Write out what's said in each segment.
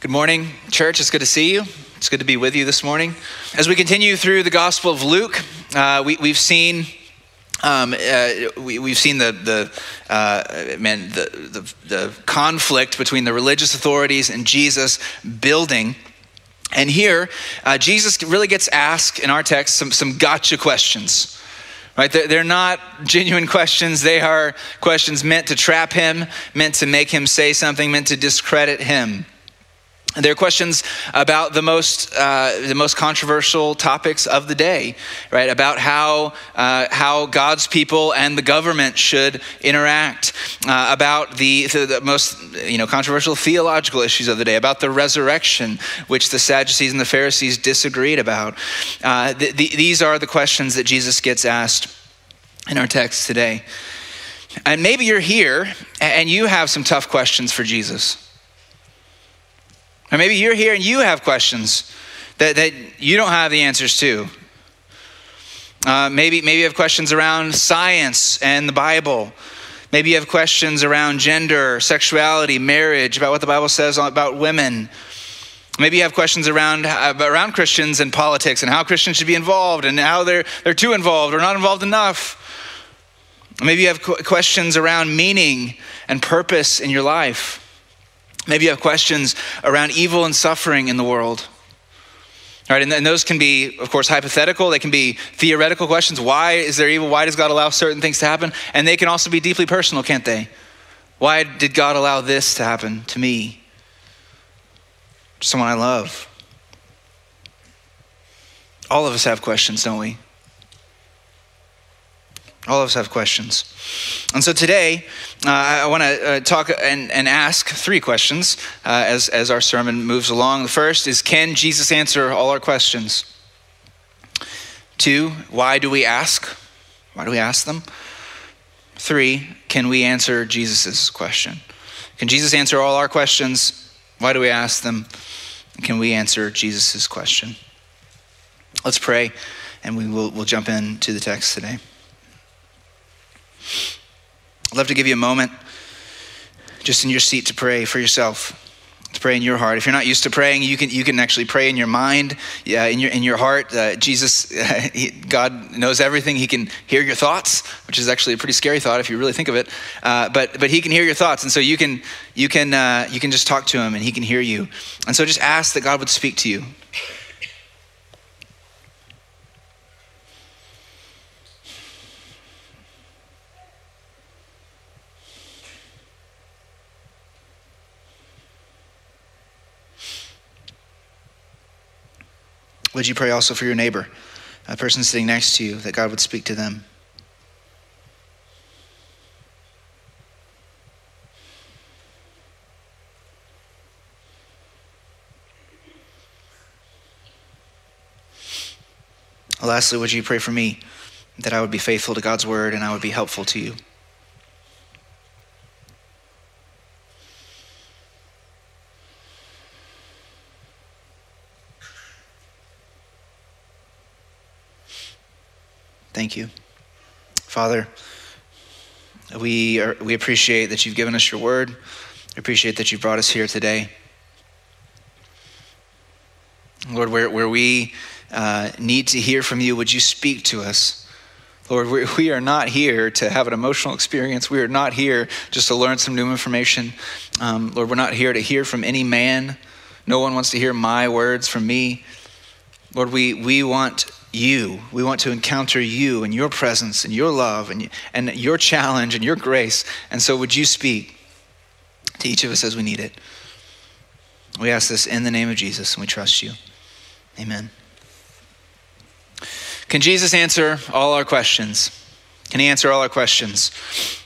Good morning, church. It's good to see you. It's good to be with you this morning. As we continue through the Gospel of Luke, uh, we, have seen. Um, uh, we, have seen the the, uh, man, the, the, the conflict between the religious authorities and Jesus building, and here uh, Jesus really gets asked in our text some some gotcha questions right they're not genuine questions they are questions meant to trap him meant to make him say something meant to discredit him there are questions about the most, uh, the most controversial topics of the day, right? About how, uh, how God's people and the government should interact, uh, about the, the, most you know, controversial theological issues of the day, about the resurrection, which the Sadducees and the Pharisees disagreed about. Uh, the, the, these are the questions that Jesus gets asked in our text today. And maybe you're here and you have some tough questions for Jesus. Or maybe you're here and you have questions that, that you don't have the answers to. Uh, maybe, maybe you have questions around science and the Bible. Maybe you have questions around gender, sexuality, marriage, about what the Bible says about women. Maybe you have questions around, uh, around Christians and politics and how Christians should be involved and how they're, they're too involved or not involved enough. Maybe you have questions around meaning and purpose in your life. Maybe you have questions around evil and suffering in the world. All right, and, and those can be, of course, hypothetical. They can be theoretical questions. Why is there evil? Why does God allow certain things to happen? And they can also be deeply personal, can't they? Why did God allow this to happen to me? Someone I love. All of us have questions, don't we? All of us have questions. And so today, uh, I want to uh, talk and, and, ask three questions uh, as, as our sermon moves along. The first is Can Jesus answer all our questions? Two, why do we ask? Why do we ask them? Three, can we answer Jesus' question? Can Jesus answer all our questions? Why do we ask them? Can we answer Jesus' question? Let's pray and we will we'll jump into the text today. I'd love to give you a moment just in your seat to pray for yourself to pray in your heart. If you're not used to praying, you can you can actually pray in your mind, yeah, in your in your heart. Uh, Jesus, uh, he, God knows everything. He can hear your thoughts, which is actually a pretty scary thought if you really think of it. Uh, but but He can hear your thoughts, and so you can you can uh, you can just talk to Him, and He can hear you. And so just ask that God would speak to you. Would you pray also for your neighbor, a person sitting next to you, that God would speak to them? Lastly, would you pray for me that I would be faithful to God's word and I would be helpful to you? Thank you. Father, we, are, we appreciate that you've given us your word. We appreciate that you've brought us here today. Lord, where, where we uh, need to hear from you, would you speak to us? Lord, we, we are not here to have an emotional experience. We are not here just to learn some new information. Um, Lord, we're not here to hear from any man. No one wants to hear my words from me. Lord, we, we want you. We want to encounter you and your presence and your love and, and your challenge and your grace. And so, would you speak to each of us as we need it? We ask this in the name of Jesus and we trust you. Amen. Can Jesus answer all our questions? Can he answer all our questions?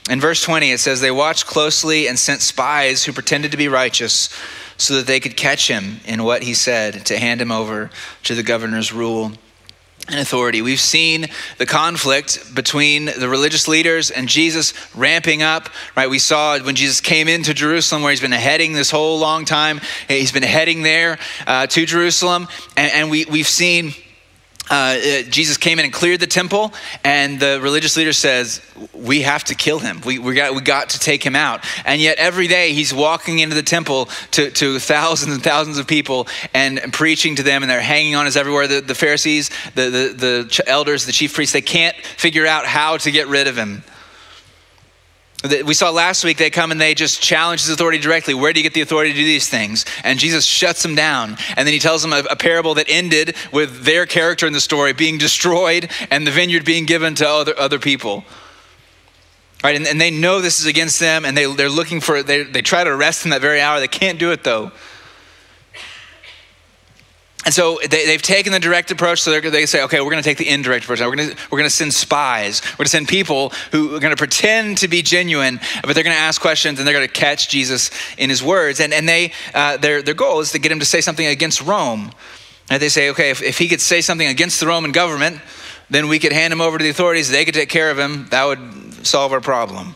In verse 20, it says, They watched closely and sent spies who pretended to be righteous so that they could catch him in what he said to hand him over to the governor's rule and authority. We've seen the conflict between the religious leaders and Jesus ramping up, right? We saw when Jesus came into Jerusalem, where he's been heading this whole long time. He's been heading there uh, to Jerusalem, and, and we, we've seen uh, uh, Jesus came in and cleared the temple, and the religious leader says, "We have to kill him. We, we got we got to take him out." And yet every day he's walking into the temple to, to thousands and thousands of people and, and preaching to them, and they're hanging on us everywhere. The, the Pharisees, the, the the elders, the chief priests, they can't figure out how to get rid of him. We saw last week they come and they just challenge his authority directly. Where do you get the authority to do these things? And Jesus shuts them down. And then he tells them a, a, parable that ended with their character in the story being destroyed and the vineyard being given to other, other people. Right? And, and they know this is against them and they, they're looking for, they, they try to arrest him that very hour. They can't do it though. And so they, have taken the direct approach. So they say, okay, we're going to take the indirect approach. We're going to we're to send spies. We're going to send people who are going to pretend to be genuine, but they're going to ask questions and they're going to catch Jesus in his words. And and they uh, their their goal is to get him to say something against Rome. And they say, okay, if, if he could say something against the Roman government, then we could hand him over to the authorities. They could take care of him. That would solve our problem.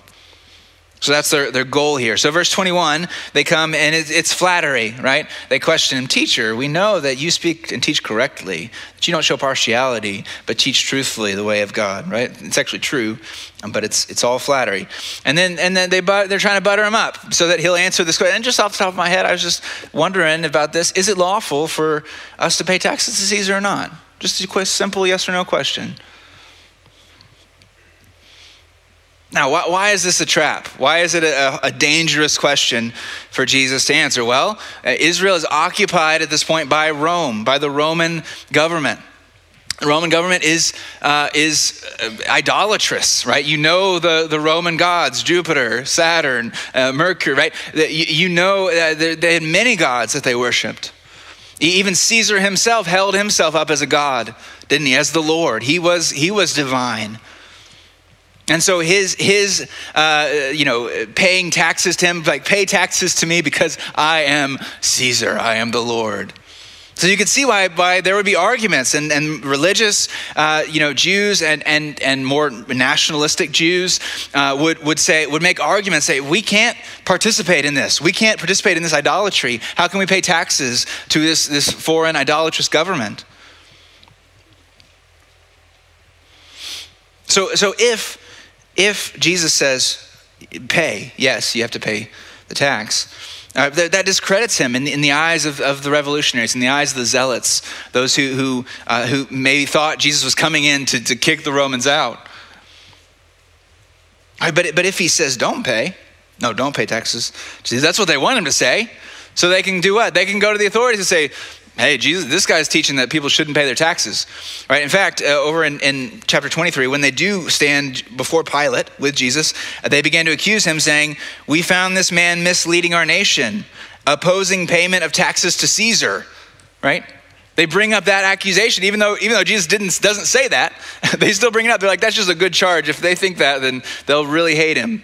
So that's their, their goal here. So, verse 21, they come and it's, flattery, right? They question him, Teacher, we know that you speak and teach correctly, that you don't show partiality, but teach truthfully the way of God, right? It's actually true, um, but it's, it's all flattery. And then, and then they but, they're trying to butter him up so that he'll answer this question. And just off the top of my head, I was just wondering about this is it lawful for us to pay taxes to Caesar or not? Just a quick, simple yes or no question. Now, why, why, is this a trap? Why is it a, a, dangerous question for Jesus to answer? Well, uh, Israel is occupied at this point by Rome, by the Roman government. The Roman government is, uh, is uh, idolatrous, right? You know the, the Roman gods, Jupiter, Saturn, uh, Mercury, right? You, you know uh, they had many gods that they worshiped. Even Caesar himself held himself up as a god, didn't he? As the Lord. He was, he was divine. And so his, his uh, you know, paying taxes to him, like, pay taxes to me because I am Caesar, I am the Lord. So you can see why, why there would be arguments and, and religious, uh, you know, Jews and, and, and more nationalistic Jews uh, would, would say, would make arguments, say, we can't participate in this. We can't participate in this idolatry. How can we pay taxes to this, this foreign idolatrous government? So, so if if Jesus says, pay, yes, you have to pay the tax, uh, that, that, discredits him in, in the eyes of, of, the revolutionaries, in the eyes of the zealots, those who, who, uh, who maybe thought Jesus was coming in to, to kick the Romans out. Right, but, but if he says, don't pay, no, don't pay taxes, that's what they want him to say. So they can do what? They can go to the authorities and say, hey, Jesus, this guy's teaching that people shouldn't pay their taxes, right? In fact, uh, over in, in, chapter 23, when they do stand before Pilate with Jesus, they began to accuse him, saying, We found this man misleading our nation, opposing payment of taxes to Caesar, right? They bring up that accusation, even though, even though Jesus didn't, doesn't say that, they still bring it up. They're like, that's just a good charge. If they think that, then they'll really hate him.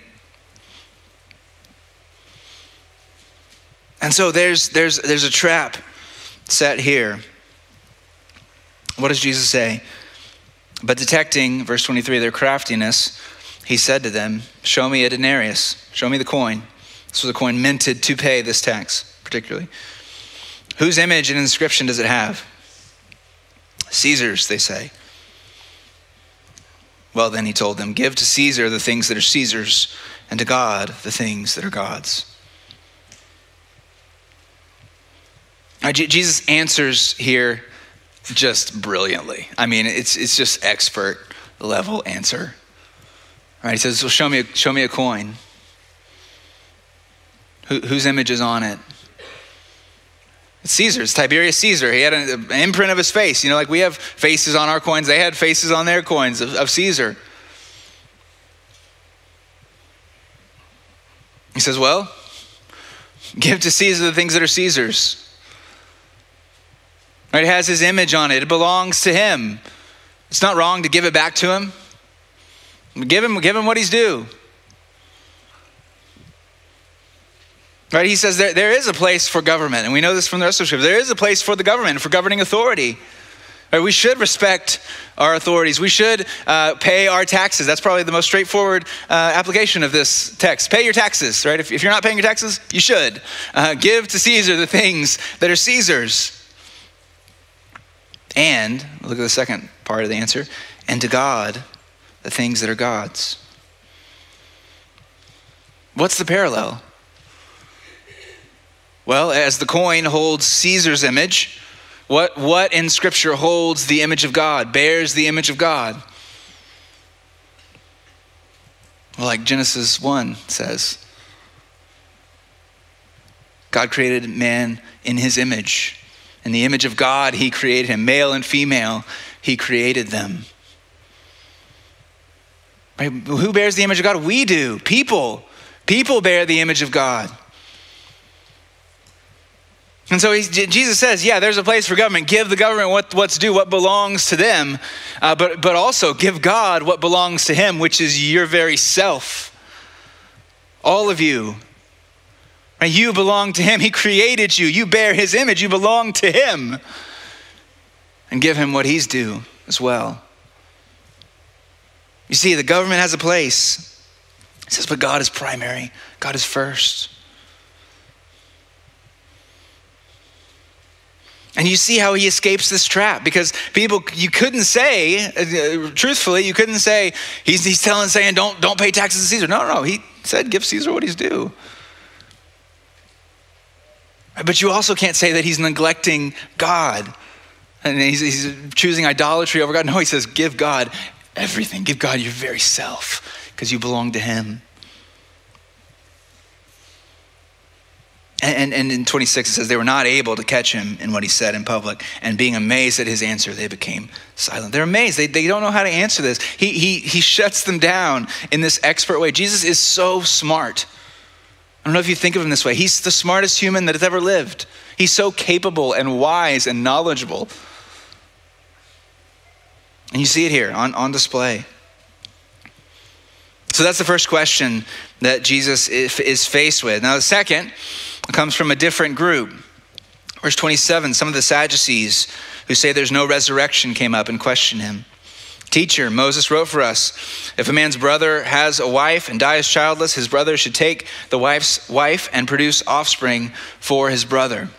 And so there's, there's, there's a trap set here. What does Jesus say? But detecting, verse 23, their craftiness, he said to them, Show me a denarius, show me the coin. This was a coin minted to pay this tax, particularly. Whose image and inscription does it have? Caesar's, they say. Well, then he told them, Give to Caesar the things that are Caesar's, and to God the things that are God's. Jesus answers here just brilliantly. I mean, it's, it's just expert level answer. Right? He says, well, show me a, show me a coin. Who, whose image is on it? It's Caesar's, Tiberius Caesar. He had an, imprint of his face. You know, like we have faces on our coins, they had faces on their coins of, of Caesar. He says, well, give to Caesar the things that are Caesar's Right? It has his image on it. It belongs to him. It's not wrong to give it back to him. Give him, give him what he's due. Right? He says there, there is a place for government, and we know this from the rest of the scripture. There is a place for the government, for governing authority. Right? We should respect our authorities. We should uh, pay our taxes. That's probably the most straightforward uh, application of this text. Pay your taxes, right? If, if you're not paying your taxes, you should. Uh, give to Caesar the things that are Caesar's. And, look at the second part of the answer, and to God, the things that are God's. What's the parallel? Well, as the coin holds Caesar's image, what, what in Scripture holds the image of God, bears the image of God? Well, like Genesis 1 says, God created man in his image. In the image of God, he created him. Male and female, he created them. Right? Who bears the image of God? We do. People. People bear the image of God. And so Jesus says, yeah, there's a place for government. Give the government what, what's due, what belongs to them, uh, but, but also give God what belongs to him, which is your very self. All of you. You belong to him. He created you. You bear his image. You belong to him. And give him what he's due as well. You see, the government has a place. He says, but God is primary, God is first. And you see how he escapes this trap because people, you couldn't say, uh, truthfully, you couldn't say, he's, he's telling, saying, don't, don't pay taxes to Caesar. No, no, he said, give Caesar what he's due. But you also can't say that he's neglecting God and he's, he's choosing idolatry over God. No, he says, give God everything. Give God your very self because you belong to him. And, and, in 26, it says, they were not able to catch him in what he said in public. And being amazed at his answer, they became silent. They're amazed. They, they don't know how to answer this. He, he, he shuts them down in this expert way. Jesus is so smart. I don't know if you think of him this way. He's the smartest human that has ever lived. He's so capable and wise and knowledgeable. And you see it here on, on display. So that's the first question that Jesus is faced with. Now, the second comes from a different group. Verse 27 some of the Sadducees who say there's no resurrection came up and questioned him. Teacher, Moses wrote for us if a man's brother has a wife and dies childless, his brother should take the wife's wife and produce offspring for his brother.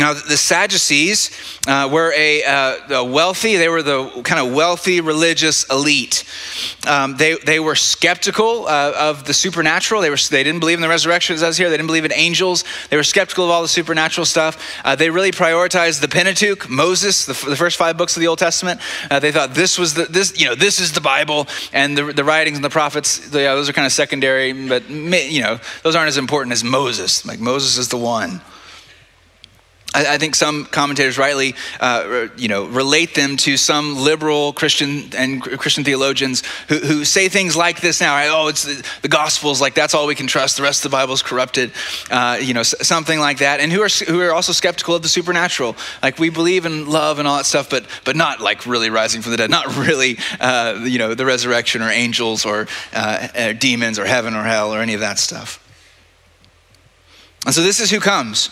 Now, the Sadducees uh, were a, uh, a, wealthy, they were the kind of wealthy religious elite. Um, they, they were skeptical uh, of the supernatural. They, were, they didn't believe in the resurrection, as I was here. They didn't believe in angels. They were skeptical of all the supernatural stuff. Uh, they really prioritized the Pentateuch, Moses, the, the, first five books of the Old Testament. Uh, they thought this was the, this, you know, this is the Bible, and the, the writings and the prophets, they, those are kind of secondary, but, you know, those aren't as important as Moses. Like, Moses is the one. I, think some commentators rightly, uh, you know, relate them to some liberal Christian and Christian theologians who, who say things like this now. Right? Oh, it's the, the Gospels, like that's all we can trust. The rest of the Bible is corrupted, uh, you know, something like that. And who are who are also skeptical of the supernatural. Like we believe in love and all that stuff, but but not like really rising from the dead, not really, uh, you know, the resurrection or angels or uh, uh, demons or heaven or hell or any of that stuff. And so this is who comes.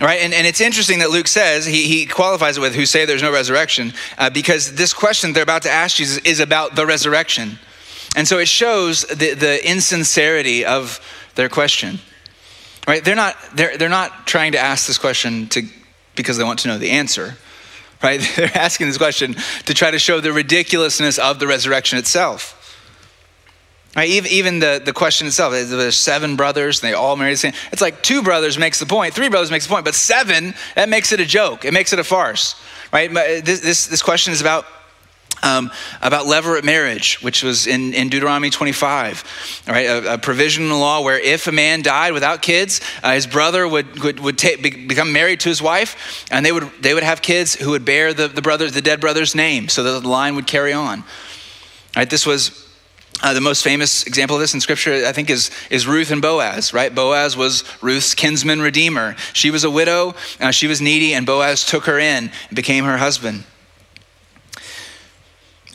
Right, and, and it's interesting that Luke says, he, he qualifies it with who say there's no resurrection, uh, because this question they're about to ask Jesus is about the resurrection. And so it shows the, the insincerity of their question. Right? They're not, they're, they're not trying to ask this question to, because they want to know the answer. Right? They're asking this question to try to show the ridiculousness of the resurrection itself. Right, even, the, the question itself, there's seven brothers, and they all married the same. It's like two brothers makes the point, three brothers makes the point, but seven, that makes it a joke. It makes it a farce. Right? This, this, this question is about um, about levirate marriage, which was in, in Deuteronomy 25, right? A, a, provision in the law where if a man died without kids, uh, his brother would, would, would become married to his wife, and they would, they would have kids who would bear the, the, brother, the dead brother's name so that the line would carry on. Right? This was uh, the most famous example of this in scripture, I think, is, is Ruth and Boaz, right? Boaz was Ruth's kinsman redeemer. She was a widow, uh, she was needy, and Boaz took her in and became her husband.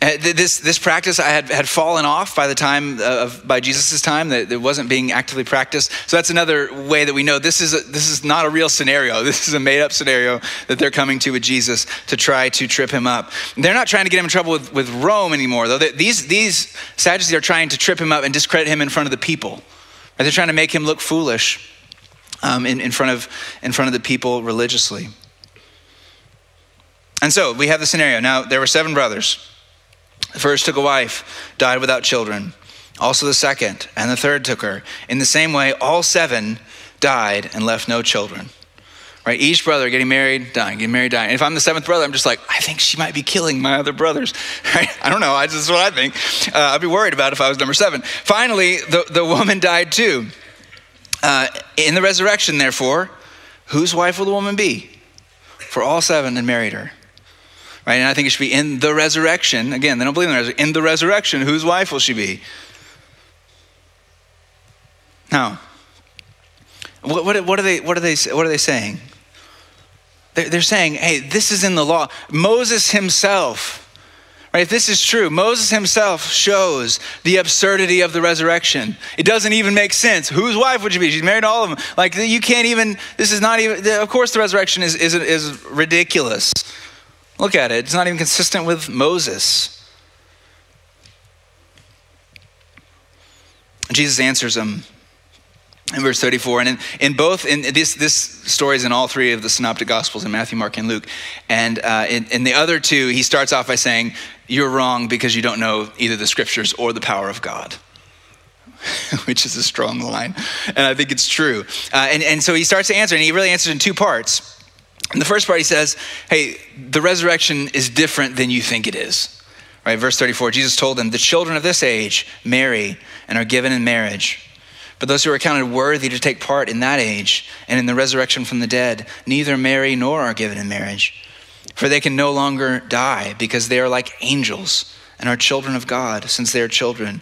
Uh, this, this practice I had, had fallen off by the time of by Jesus' time that it wasn't being actively practiced. So that's another way that we know this is a, this is not a real scenario. This is a made up scenario that they're coming to with Jesus to try to trip him up. They're not trying to get him in trouble with, with Rome anymore, though. These these Sadducees are trying to trip him up and discredit him in front of the people. They're trying to make him look foolish um, in, in front of in front of the people religiously. And so we have the scenario. Now, there were seven brothers. The first took a wife, died without children. Also, the second and the third took her. In the same way, all seven died and left no children. Right? Each brother getting married, dying, getting married, dying. And if I'm the seventh brother, I'm just like, I think she might be killing my other brothers. Right? I don't know. I, is what I think. Uh, I'd be worried about if I was number seven. Finally, the, the woman died too. Uh, in the resurrection, therefore, whose wife will the woman be? For all seven had married her. Right? And I think it should be in the resurrection. Again, they don't believe in the resurrection. In the resurrection, whose wife will she be? Now, what, what, what, are they, what, are they, what are they saying? They're, they're saying, hey, this is in the law. Moses himself, right? If this is true, Moses himself shows the absurdity of the resurrection. It doesn't even make sense. Whose wife would you be? She's married to all of them. Like, you can't even, this is not even, of course, the resurrection is, is, is ridiculous. Look at it, it's not even consistent with Moses. Jesus answers them in verse 34 and in, in both in this this story is in all three of the synoptic gospels in matthew mark and luke. And uh, in, in the other two he starts off by saying you're wrong because you don't know either the scriptures or the power of god. Which is a strong line. And i think it's true. Uh, and, and so he starts to answer and he really answers in two parts in the first part he says hey the resurrection is different than you think it is right verse 34 jesus told them the children of this age marry and are given in marriage but those who are counted worthy to take part in that age and in the resurrection from the dead neither marry nor are given in marriage. For they can no longer die because they are like angels and are children of God, since they are children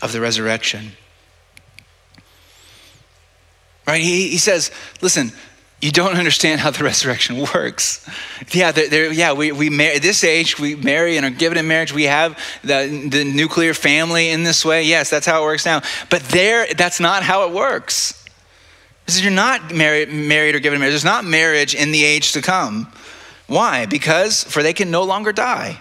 of the resurrection. Right? He, he says, listen, you don't understand how the resurrection works. Yeah, they're, they're, yeah, we, we marry, this age, we marry and are given in marriage. We have the, the nuclear family in this way. Yes, that's how it works now. But there, that's not how it works. Because you're not married, married or given in marriage. There's not marriage in the age to come. Why? Because for they can no longer die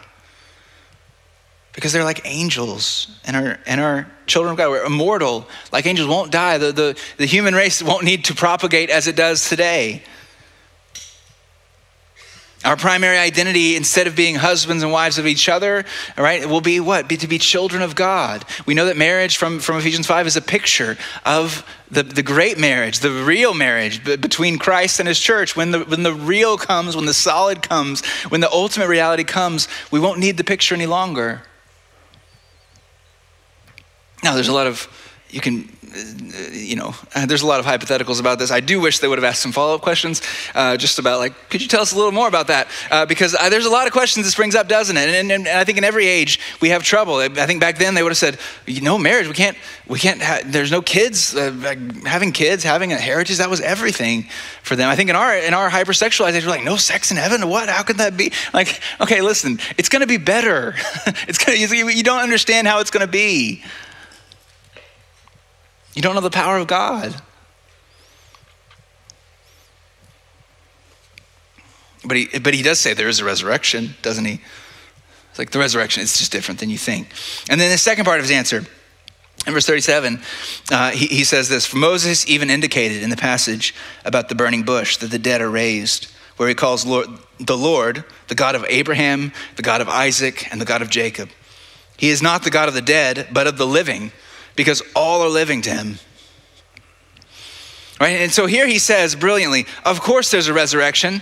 because they're like angels and our, and are children of God. We're immortal. Like angels won't die. The, the, the human race won't need to propagate as it does today. Our primary identity, instead of being husbands and wives of each other, all right, will be what? Be to be children of God. We know that marriage from, from Ephesians 5 is a picture of the, the great marriage, the real marriage between Christ and his church. When the, when the real comes, when the solid comes, when the ultimate reality comes, we won't need the picture any longer. Now, there's a lot of, you can, you know, there's a lot of hypotheticals about this. I do wish they would have asked some follow up questions uh, just about, like, could you tell us a little more about that? Uh, because uh, there's a lot of questions this brings up, doesn't it? And, and, and, I think in every age we have trouble. I think back then they would have said, you know, marriage, we can't, we can't, ha- there's no kids. Uh, having kids, having a heritage, that was everything for them. I think in our, in our hypersexualized age, we're like, no sex in heaven? What? How could that be? Like, okay, listen, it's going to be better. it's gonna, you don't understand how it's going to be. You don't know the power of God. But he, but he does say there is a resurrection, doesn't he? It's like the resurrection, it's just different than you think. And then the second part of his answer, in verse 37, uh, he, he says this For Moses even indicated in the passage about the burning bush that the dead are raised, where he calls Lord, the Lord the God of Abraham, the God of Isaac, and the God of Jacob. He is not the God of the dead, but of the living because all are living to him. Right? And so here he says brilliantly, of course there's a resurrection.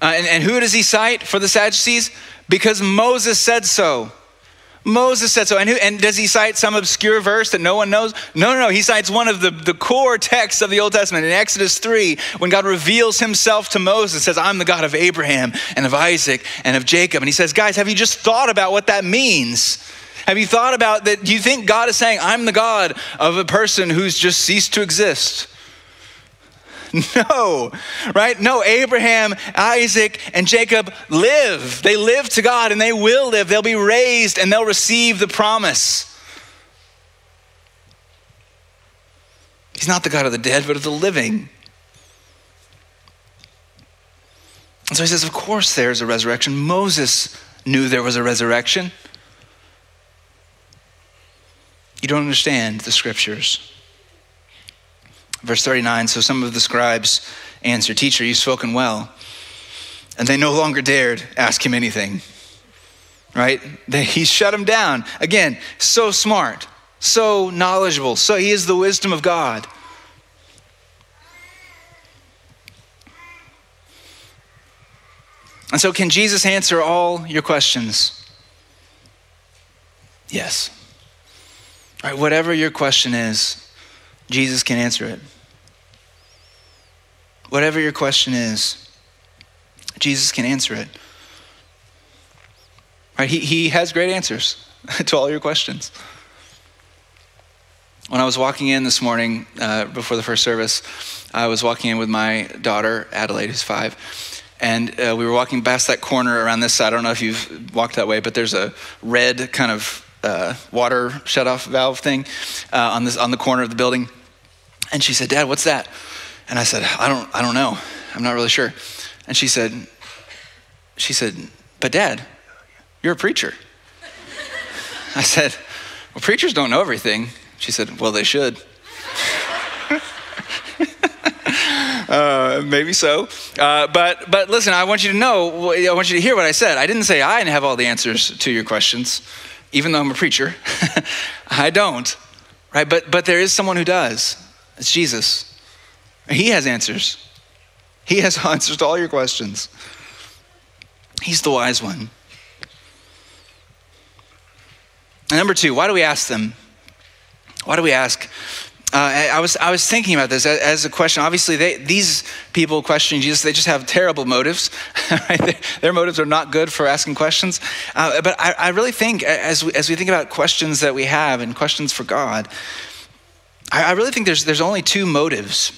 Uh, and, and who does he cite for the Sadducees? Because Moses said so. Moses said so. And, who, and, does he cite some obscure verse that no one knows? No, no, no. He cites one of the, the core texts of the Old Testament in Exodus 3 when God reveals himself to Moses, says, I'm the God of Abraham and of Isaac and of Jacob. And he says, guys, have you just thought about what that means? Have you thought about that? Do you think God is saying, I'm the God of a person who's just ceased to exist? No, right? No, Abraham, Isaac, and Jacob live. They live to God and they will live. They'll be raised and they'll receive the promise. He's not the God of the dead, but of the living. And so he says, Of course, there's a resurrection. Moses knew there was a resurrection. You don't understand the scriptures. Verse 39 So some of the scribes answered, Teacher, you've spoken well. and they no longer dared ask him anything. Right? They, he shut them down. Again, so smart, so knowledgeable. So he is the wisdom of God. And so, can Jesus answer all your questions? Yes. Right, whatever your question is, Jesus can answer it. Whatever your question is, Jesus can answer it. Right? He, he has great answers to all your questions. When I was walking in this morning uh, before the first service, I was walking in with my daughter, Adelaide, who's five, and uh, we were walking past that corner around this side. I don't know if you've walked that way, but there's a red kind of uh, water shut-off valve thing uh, on this on the corner of the building. And she said, "Dad, what's that?" And I said, "I don't, I don't know. I'm not really sure." And she said, "She said, but Dad, you're a preacher." I said, "Well, preachers don't know everything." She said, "Well, they should." Uh, maybe so. Uh, but, but listen, I want you to know, I want you to hear what I said. I didn't say I have all the answers to your questions, even though I'm a preacher. I don't, right? But, but there is someone who does. It's Jesus. He has answers. He has answers to all your questions. He's the wise one. And number two, why do we ask them? Why do we ask uh, I, was, I was thinking about this as, as a question. Obviously, they, these people questioning Jesus, they just have terrible motives. Right? Their motives are not good for asking questions. Uh, but I, I, really think, as we, as we think about questions that we have and questions for God, I, I really think there's, there's only two motives.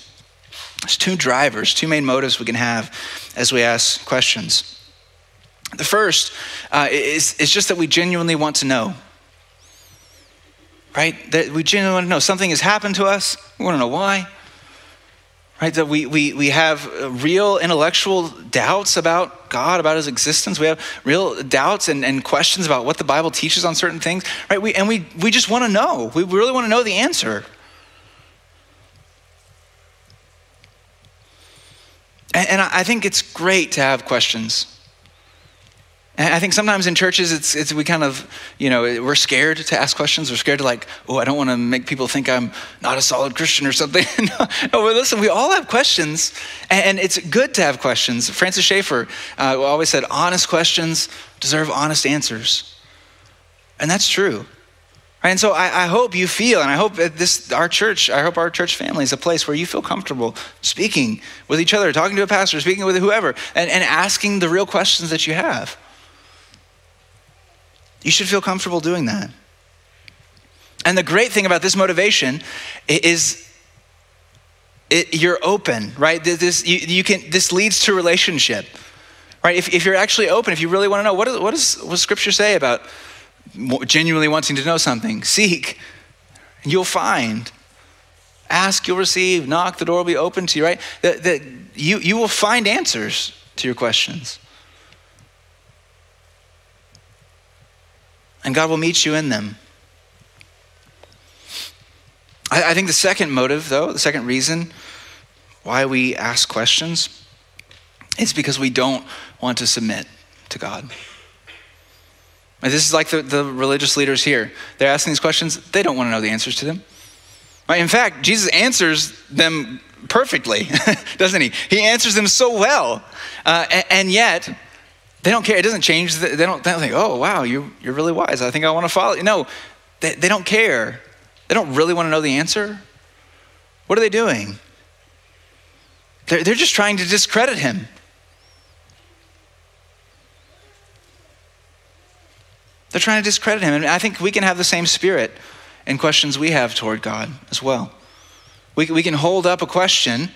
There's two drivers, two main motives we can have as we ask questions. The first uh, is, is just that we genuinely want to know right? That we genuinely want to know something has happened to us. We want to know why. Right? That we, we, we have uh, real intellectual doubts about God, about his existence. We have real doubts and, and questions about what the Bible teaches on certain things. Right? We, and we, we just want to know. We really want to know the answer. And, and I think it's great to have questions. And I think sometimes in churches, it's, it's we kind of, you know, we're scared to ask questions. We're scared to like, oh, I don't want to make people think I'm not a solid Christian or something. no, but listen, we all have questions, and, it's good to have questions. Francis Schaeffer uh, always said, honest questions deserve honest answers, and that's true. Right? And so I, I, hope you feel, and I hope that this our church, I hope our church family is a place where you feel comfortable speaking with each other, talking to a pastor, speaking with whoever, and, and asking the real questions that you have. You should feel comfortable doing that. And the great thing about this motivation is it, you're open, right? This, you, you, can, this leads to relationship, right? If, if you're actually open, if you really want to know, what, is, what, is, what does Scripture say about genuinely wanting to know something? Seek, you'll find. Ask, you'll receive. Knock, the door will be open to you, right? That, that you, you will find answers to your questions. And God will meet you in them. I, I think the second motive, though, the second reason why we ask questions is because we don't want to submit to God. And this is like the, the religious leaders here. They're asking these questions, they don't want to know the answers to them. Right? In fact, Jesus answers them perfectly, doesn't he? He answers them so well. Uh, and, and, yet, they don't care. It doesn't change. They don't, they don't think, oh, wow, you, you're really wise. I think I want to follow you. No, they, they don't care. They don't really want to know the answer. What are they doing? They're, they're just trying to discredit him. They're trying to discredit him. And I think we can have the same spirit in questions we have toward God as well. We, we can hold up a question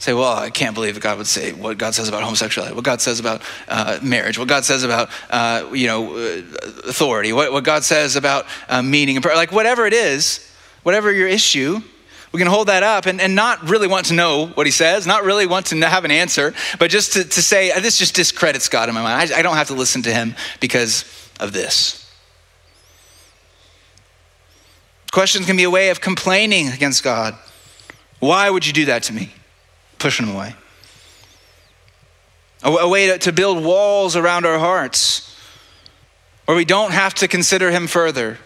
say, well, I can't believe God would say what God says about homosexuality, what God says about uh, marriage, what God says about, uh, you know, uh, authority, what, what, God says about uh, meaning, and like whatever it is, whatever your issue, we can hold that up and, and not really want to know what he says, not really want to have an answer, but just to, to say, this just discredits God in my mind. I, I don't have to listen to him because of this. Questions can be a way of complaining against God. Why would you do that to me? Pushing them away. a, a way to, to build walls around our hearts where we don't have to consider Him further.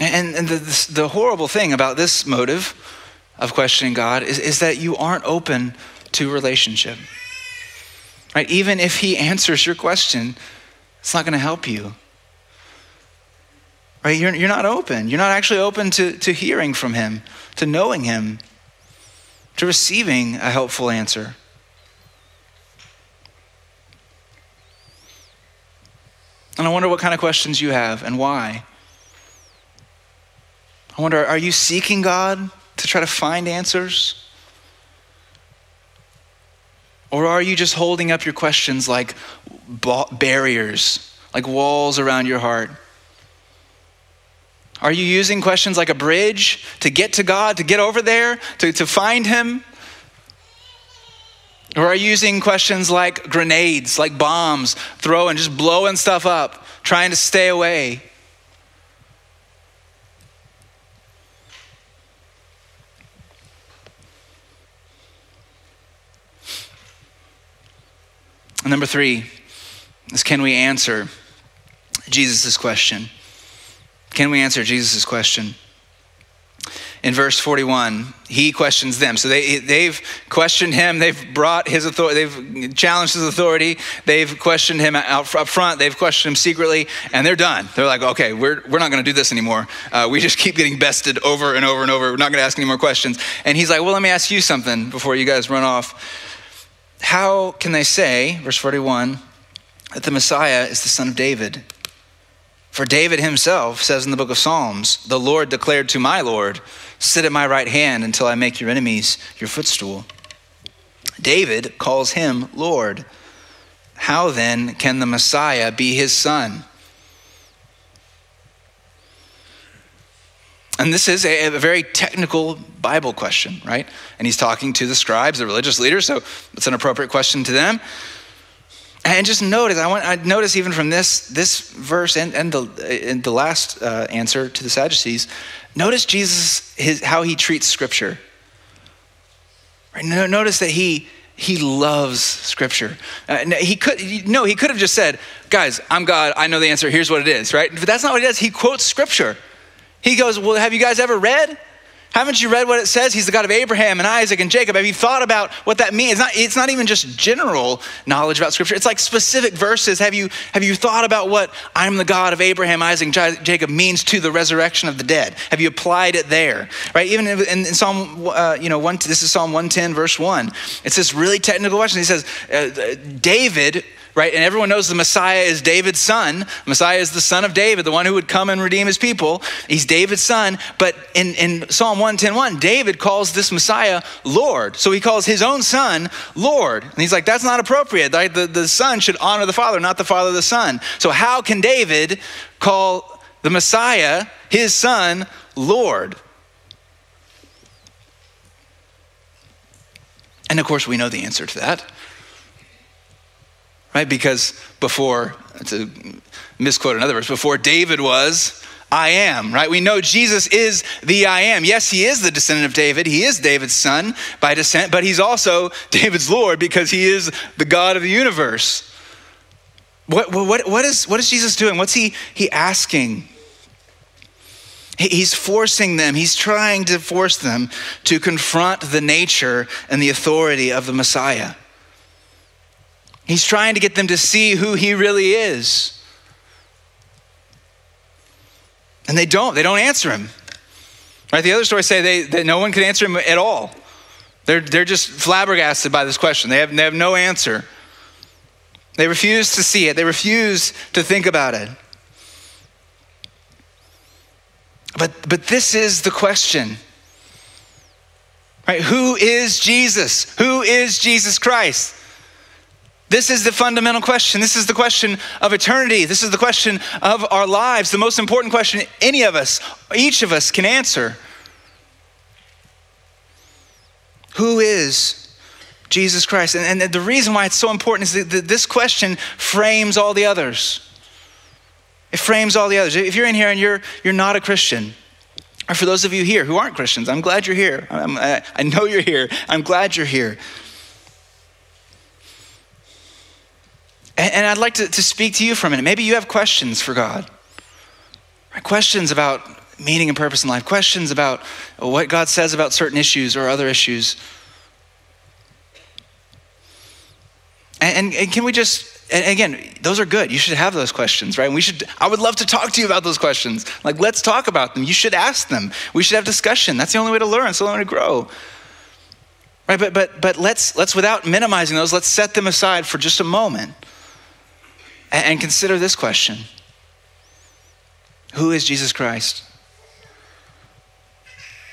And, and the, the, horrible thing about this motive of questioning God is, is that you aren't open to relationship. Right? Even if He answers your question, it's not going to help you. Right? You're, you're not open. You're not actually open to, to hearing from Him, to knowing Him, to receiving a helpful answer. And I wonder what kind of questions you have and why. I wonder, are you seeking God to try to find answers? Or are you just holding up your questions like barriers, like walls around your heart? Are you using questions like a bridge to get to God, to get over there, to, to find Him? Or are you using questions like grenades, like bombs, throwing, just blowing stuff up, trying to stay away? Number three is can we answer Jesus' question? Can we answer Jesus' question? in verse 41 he questions them. So they, they've questioned him. They've brought his authority they've challenged his authority. They've questioned him out up front. They've questioned him secretly and they're done. They're like okay we're, we're not going to do this anymore. Uh, we just keep getting bested over and over and over. We're not going to ask any more questions. And he's like well let me ask you something before you guys run off. How can they say, verse 41, that the Messiah is the son of David? For David himself says in the book of Psalms, The Lord declared to my Lord, Sit at my right hand until I make your enemies your footstool. David calls him Lord. How then can the Messiah be his son? And this is a, a, very technical Bible question, right? And he's talking to the scribes, the religious leaders, so it's an appropriate question to them. And just notice, I want I notice even from this this verse and, and the and the last uh, answer to the Sadducees, notice Jesus his how he treats Scripture. Right? Notice that he he loves Scripture. Uh, he could no, he could have just said, "Guys, I'm God. I know the answer. Here's what it is." Right? But that's not what he does. He quotes Scripture. He goes, Well, have you guys ever read? Haven't you read what it says? He's the God of Abraham and Isaac and Jacob. Have you thought about what that means? It's not, it's not even just general knowledge about Scripture. It's like specific verses. Have you, have you thought about what I'm the God of Abraham, Isaac, Jacob means to the resurrection of the dead? Have you applied it there? Right? Even in, in Psalm, uh, you know, one, this is Psalm 110, verse 1. It's this really technical question. He says, uh, David right? And everyone knows the Messiah is David's son. Messiah is the son of David, the one who would come and redeem his people. He's David's son. But in, in Psalm 110.1, David calls this Messiah Lord. So he calls his own son Lord. And he's like, that's not appropriate. Right? The, the son should honor the father, not the father the son. So how can David call the Messiah, his son, Lord? And of course, we know the answer to that right? Because before, to misquote another verse, before David was, I am, right? We know Jesus is the I am. Yes, he is the descendant of David. He is David's son by descent, but he's also David's Lord because he is the God of the universe. What, what, what, is, what is Jesus doing? What's he, he asking? He's forcing them, he's trying to force them to confront the nature and the authority of the Messiah. He's trying to get them to see who he really is. And they don't. They don't answer him. Right? The other stories say they, that no one can answer him at all. They're, they're just flabbergasted by this question. They have, they have no answer. They refuse to see it, they refuse to think about it. But, but this is the question. Right? Who is Jesus? Who is Jesus Christ? This is the fundamental question. This is the question of eternity. This is the question of our lives, the most important question any of us, each of us can answer. Who is Jesus Christ? And, and the reason why it's so important is that this question frames all the others. It frames all the others. If you're in here and you're, you're not a Christian, or for those of you here who aren't Christians, I'm glad you're here. I'm, I, I know you're here. I'm glad you're here. And, and I'd like to, to speak to you for a minute. Maybe you have questions for God. Questions about meaning and purpose in life, questions about what God says about certain issues or other issues. And, and, and can we just and again, those are good. You should have those questions, right? And we should, I would love to talk to you about those questions. Like, let's talk about them. You should ask them. We should have discussion. That's the only way to learn. It's the only way to grow. Right? But, but, but let's, let's, without minimizing those, let's set them aside for just a moment and, consider this question Who is Jesus Christ?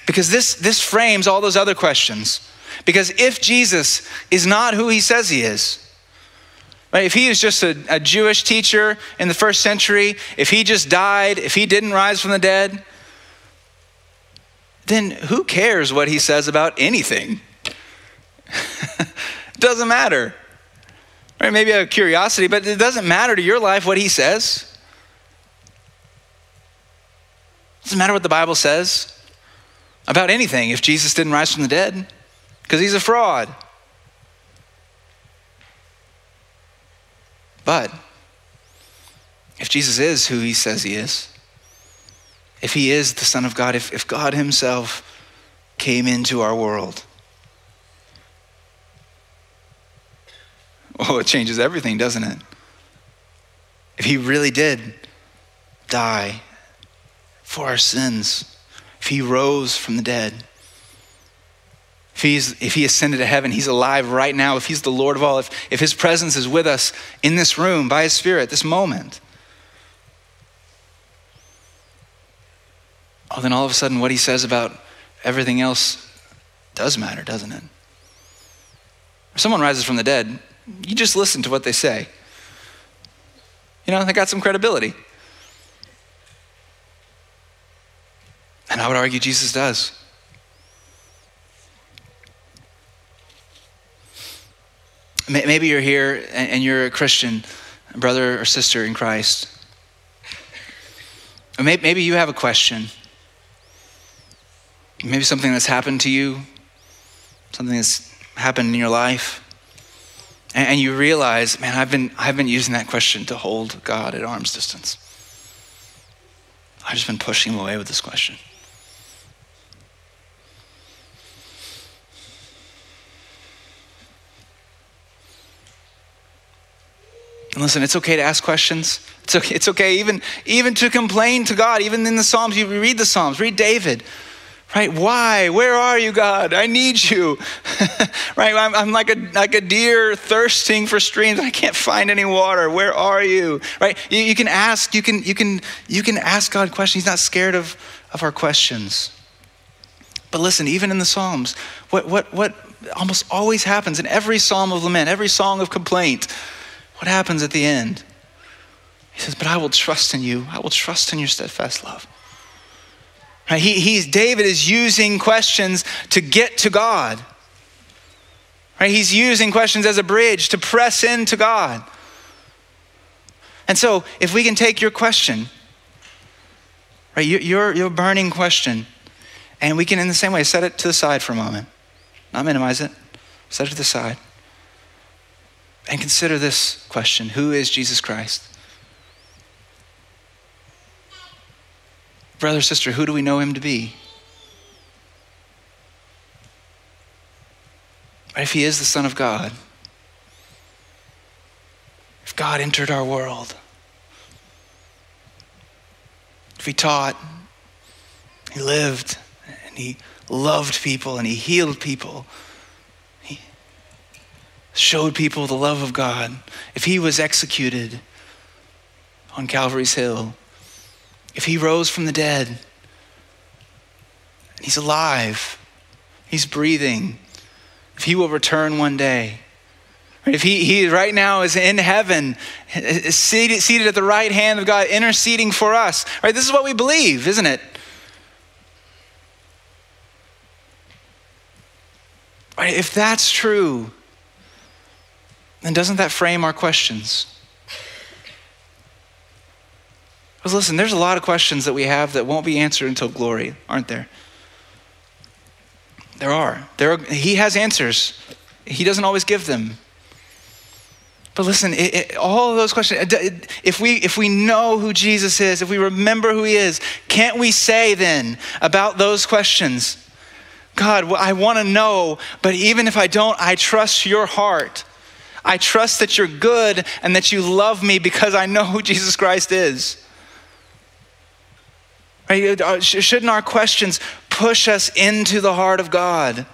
Because this, this frames all those other questions. Because if Jesus is not who he says he is, Right? If he is just a, a Jewish teacher in the first century, if he just died, if he didn't rise from the dead, then who cares what he says about anything? doesn't matter. Right? Maybe a curiosity, but it doesn't matter to your life what he says. It doesn't matter what the Bible says about anything if Jesus didn't rise from the dead, because he's a fraud. But if Jesus is who he says he is, if he is the Son of God, if, if God himself came into our world, oh, it changes everything, doesn't it? If he really did die for our sins, if he rose from the dead, if, he's, if he ascended to heaven, he's alive right now. If he's the Lord of all, if, if his presence is with us in this room by his Spirit, this moment, oh, then all of a sudden what he says about everything else does matter, doesn't it? If someone rises from the dead, you just listen to what they say. You know, they got some credibility. And I would argue Jesus does. Maybe you're here and you're a Christian, brother or sister in Christ. Or maybe you have a question. Maybe something that's happened to you, something that's happened in your life. And you realize, man, I've been, I've been using that question to hold God at arm's distance. I've just been pushing him away with this question. And listen, it's okay to ask questions. It's okay, it's okay even, even to complain to God. Even in the Psalms, you read the Psalms, read David. Right? Why? Where are you, God? I need you. right? I'm, I'm, like, a, like a deer thirsting for streams. I can't find any water. Where are you? Right? You, you, can ask, you can, you, can, you can ask God questions. He's not scared of, of our questions. But listen, even in the Psalms, what, what, what almost always happens in every psalm of lament, every song of complaint, what happens at the end? He says, But I will trust in you. I will trust in your steadfast love. He, he's, David is using questions to get to God. Right? He's using questions as a bridge to press into God. And so, if we can take your question, right, your, your burning question, and we can, in the same way, set it to the side for a moment, not minimize it, set it to the side. And consider this question Who is Jesus Christ? Brother, sister, who do we know him to be? If he is the Son of God, if God entered our world, if he taught, he lived, and he loved people, and he healed people, he showed people the love of God, if he was executed on Calvary's Hill, if he rose from the dead, and he's alive, he's breathing, if he will return one day, if he, he right now is in heaven, seated, seated at the right hand of God, interceding for us, right? This is what we believe, isn't it? Right? If that's true, then doesn't that frame our questions? Because listen, there's a lot of questions that we have that won't be answered until glory, aren't there? There are. There are, he has answers. He doesn't always give them. But listen, it, it, all of those questions, if we, if we know who Jesus is, if we remember who he is, can't we say then about those questions, God, I want to know, but even if I don't, I trust your heart. I trust that you're good and that you love me because I know who Jesus Christ is. Uh, shouldn't our questions push us into the heart of God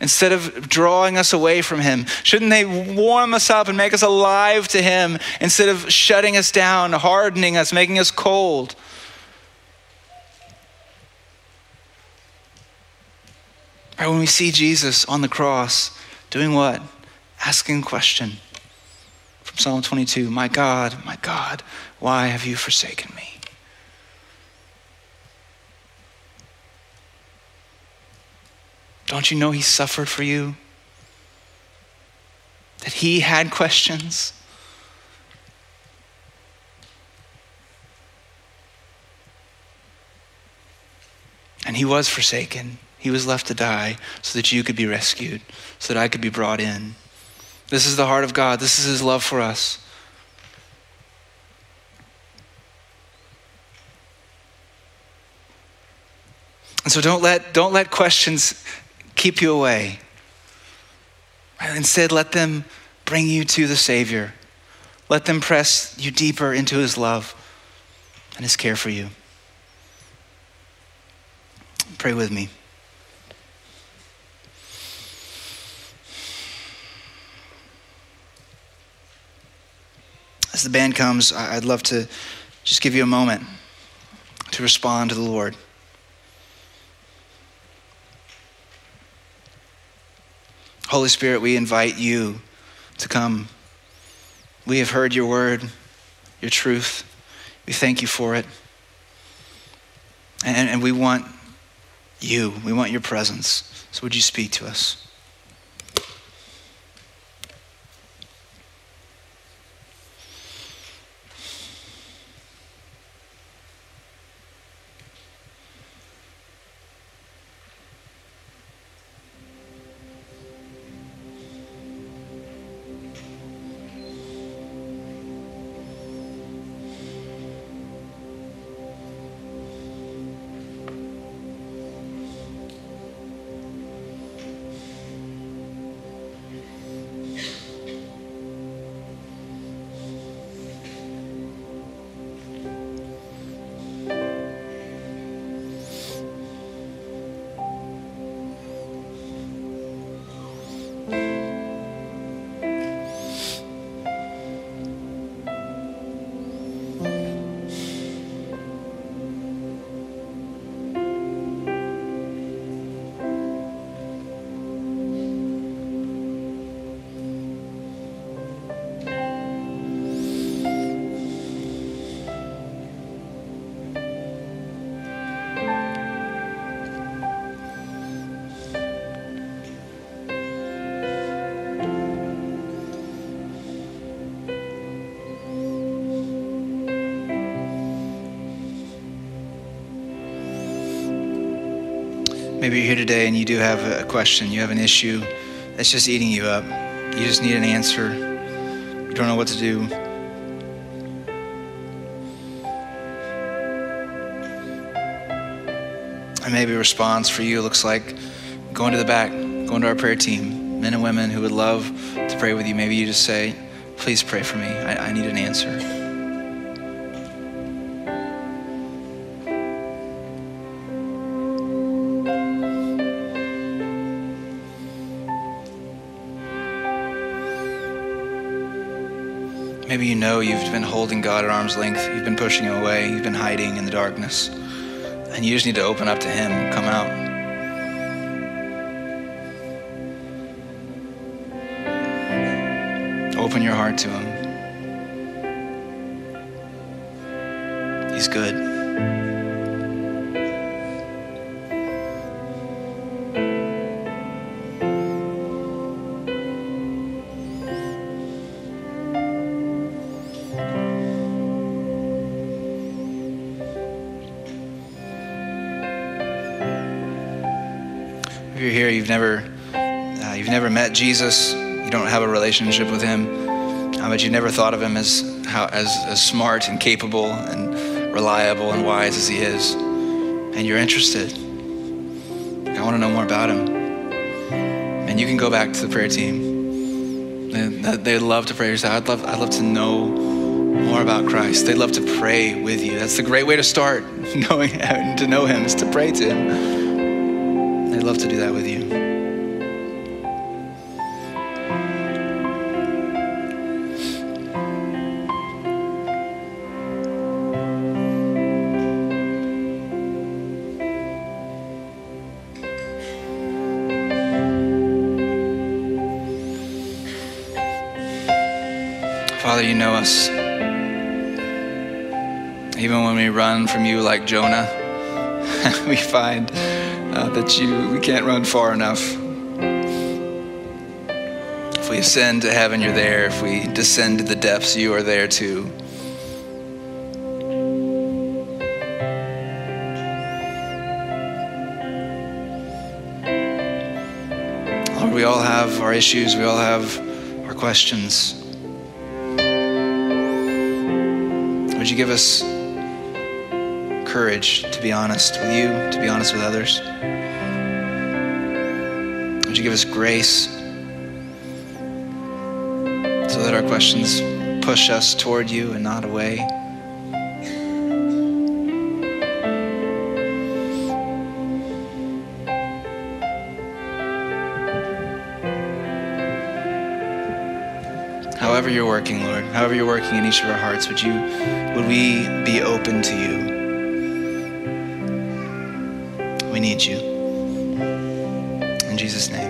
instead of drawing us away from Him? Shouldn't they warm us up and make us alive to Him instead of shutting us down, hardening us, making us cold? Right, when we see Jesus on the cross doing what? Asking a question from Psalm 22 My God, my God, why have you forsaken me? Don't you know he suffered for you? That he had questions? And he was forsaken. He was left to die so that you could be rescued, so that I could be brought in. This is the heart of God. This is his love for us. And so don't let, don't let questions keep you away. Instead, let them bring you to the Savior. Let them press you deeper into his love and his care for you. Pray with me. As the band comes, I'd love to just give you a moment to respond to the Lord. Holy Spirit, we invite you to come. We have heard your word, your truth. We thank you for it. And, and we want you, we want your presence. So would you speak to us? Maybe you're here today and you do have a question, you have an issue that's just eating you up. You just need an answer. You don't know what to do. And maybe a response for you looks like going to the back, going to our prayer team, men and women who would love to pray with you. Maybe you just say, please pray for me. I, I need an answer. Maybe you know you've been holding God at arm's length. You've been pushing him away. You've been hiding in the darkness. And you just need to open up to him, come out. Open your heart to him. He's good. Never, uh, you've never met Jesus, you don't have a relationship with him, uh, but you've never thought of him as, how, as, as smart and capable and reliable and wise as he is. And you're interested. I want to know more about him. And you can go back to the prayer team. They, they'd love to pray. I'd love, I'd love to know more about Christ. They'd love to pray with you. That's the great way to start knowing to know Him is to pray to Him. They'd love to do that with you. Us. Even when we run from you like Jonah, we find uh, that you we can't run far enough. If we ascend to heaven, you're there. If we descend to the depths, you are there too. Lord, we all have our issues. We all have our questions. Would you give us courage to be honest with you, to be honest with others? Would you give us grace so that our questions push us toward you and not away? However you're working, Lord, however you're working in each of our hearts, would you would we be open to you? We need you. In Jesus' name.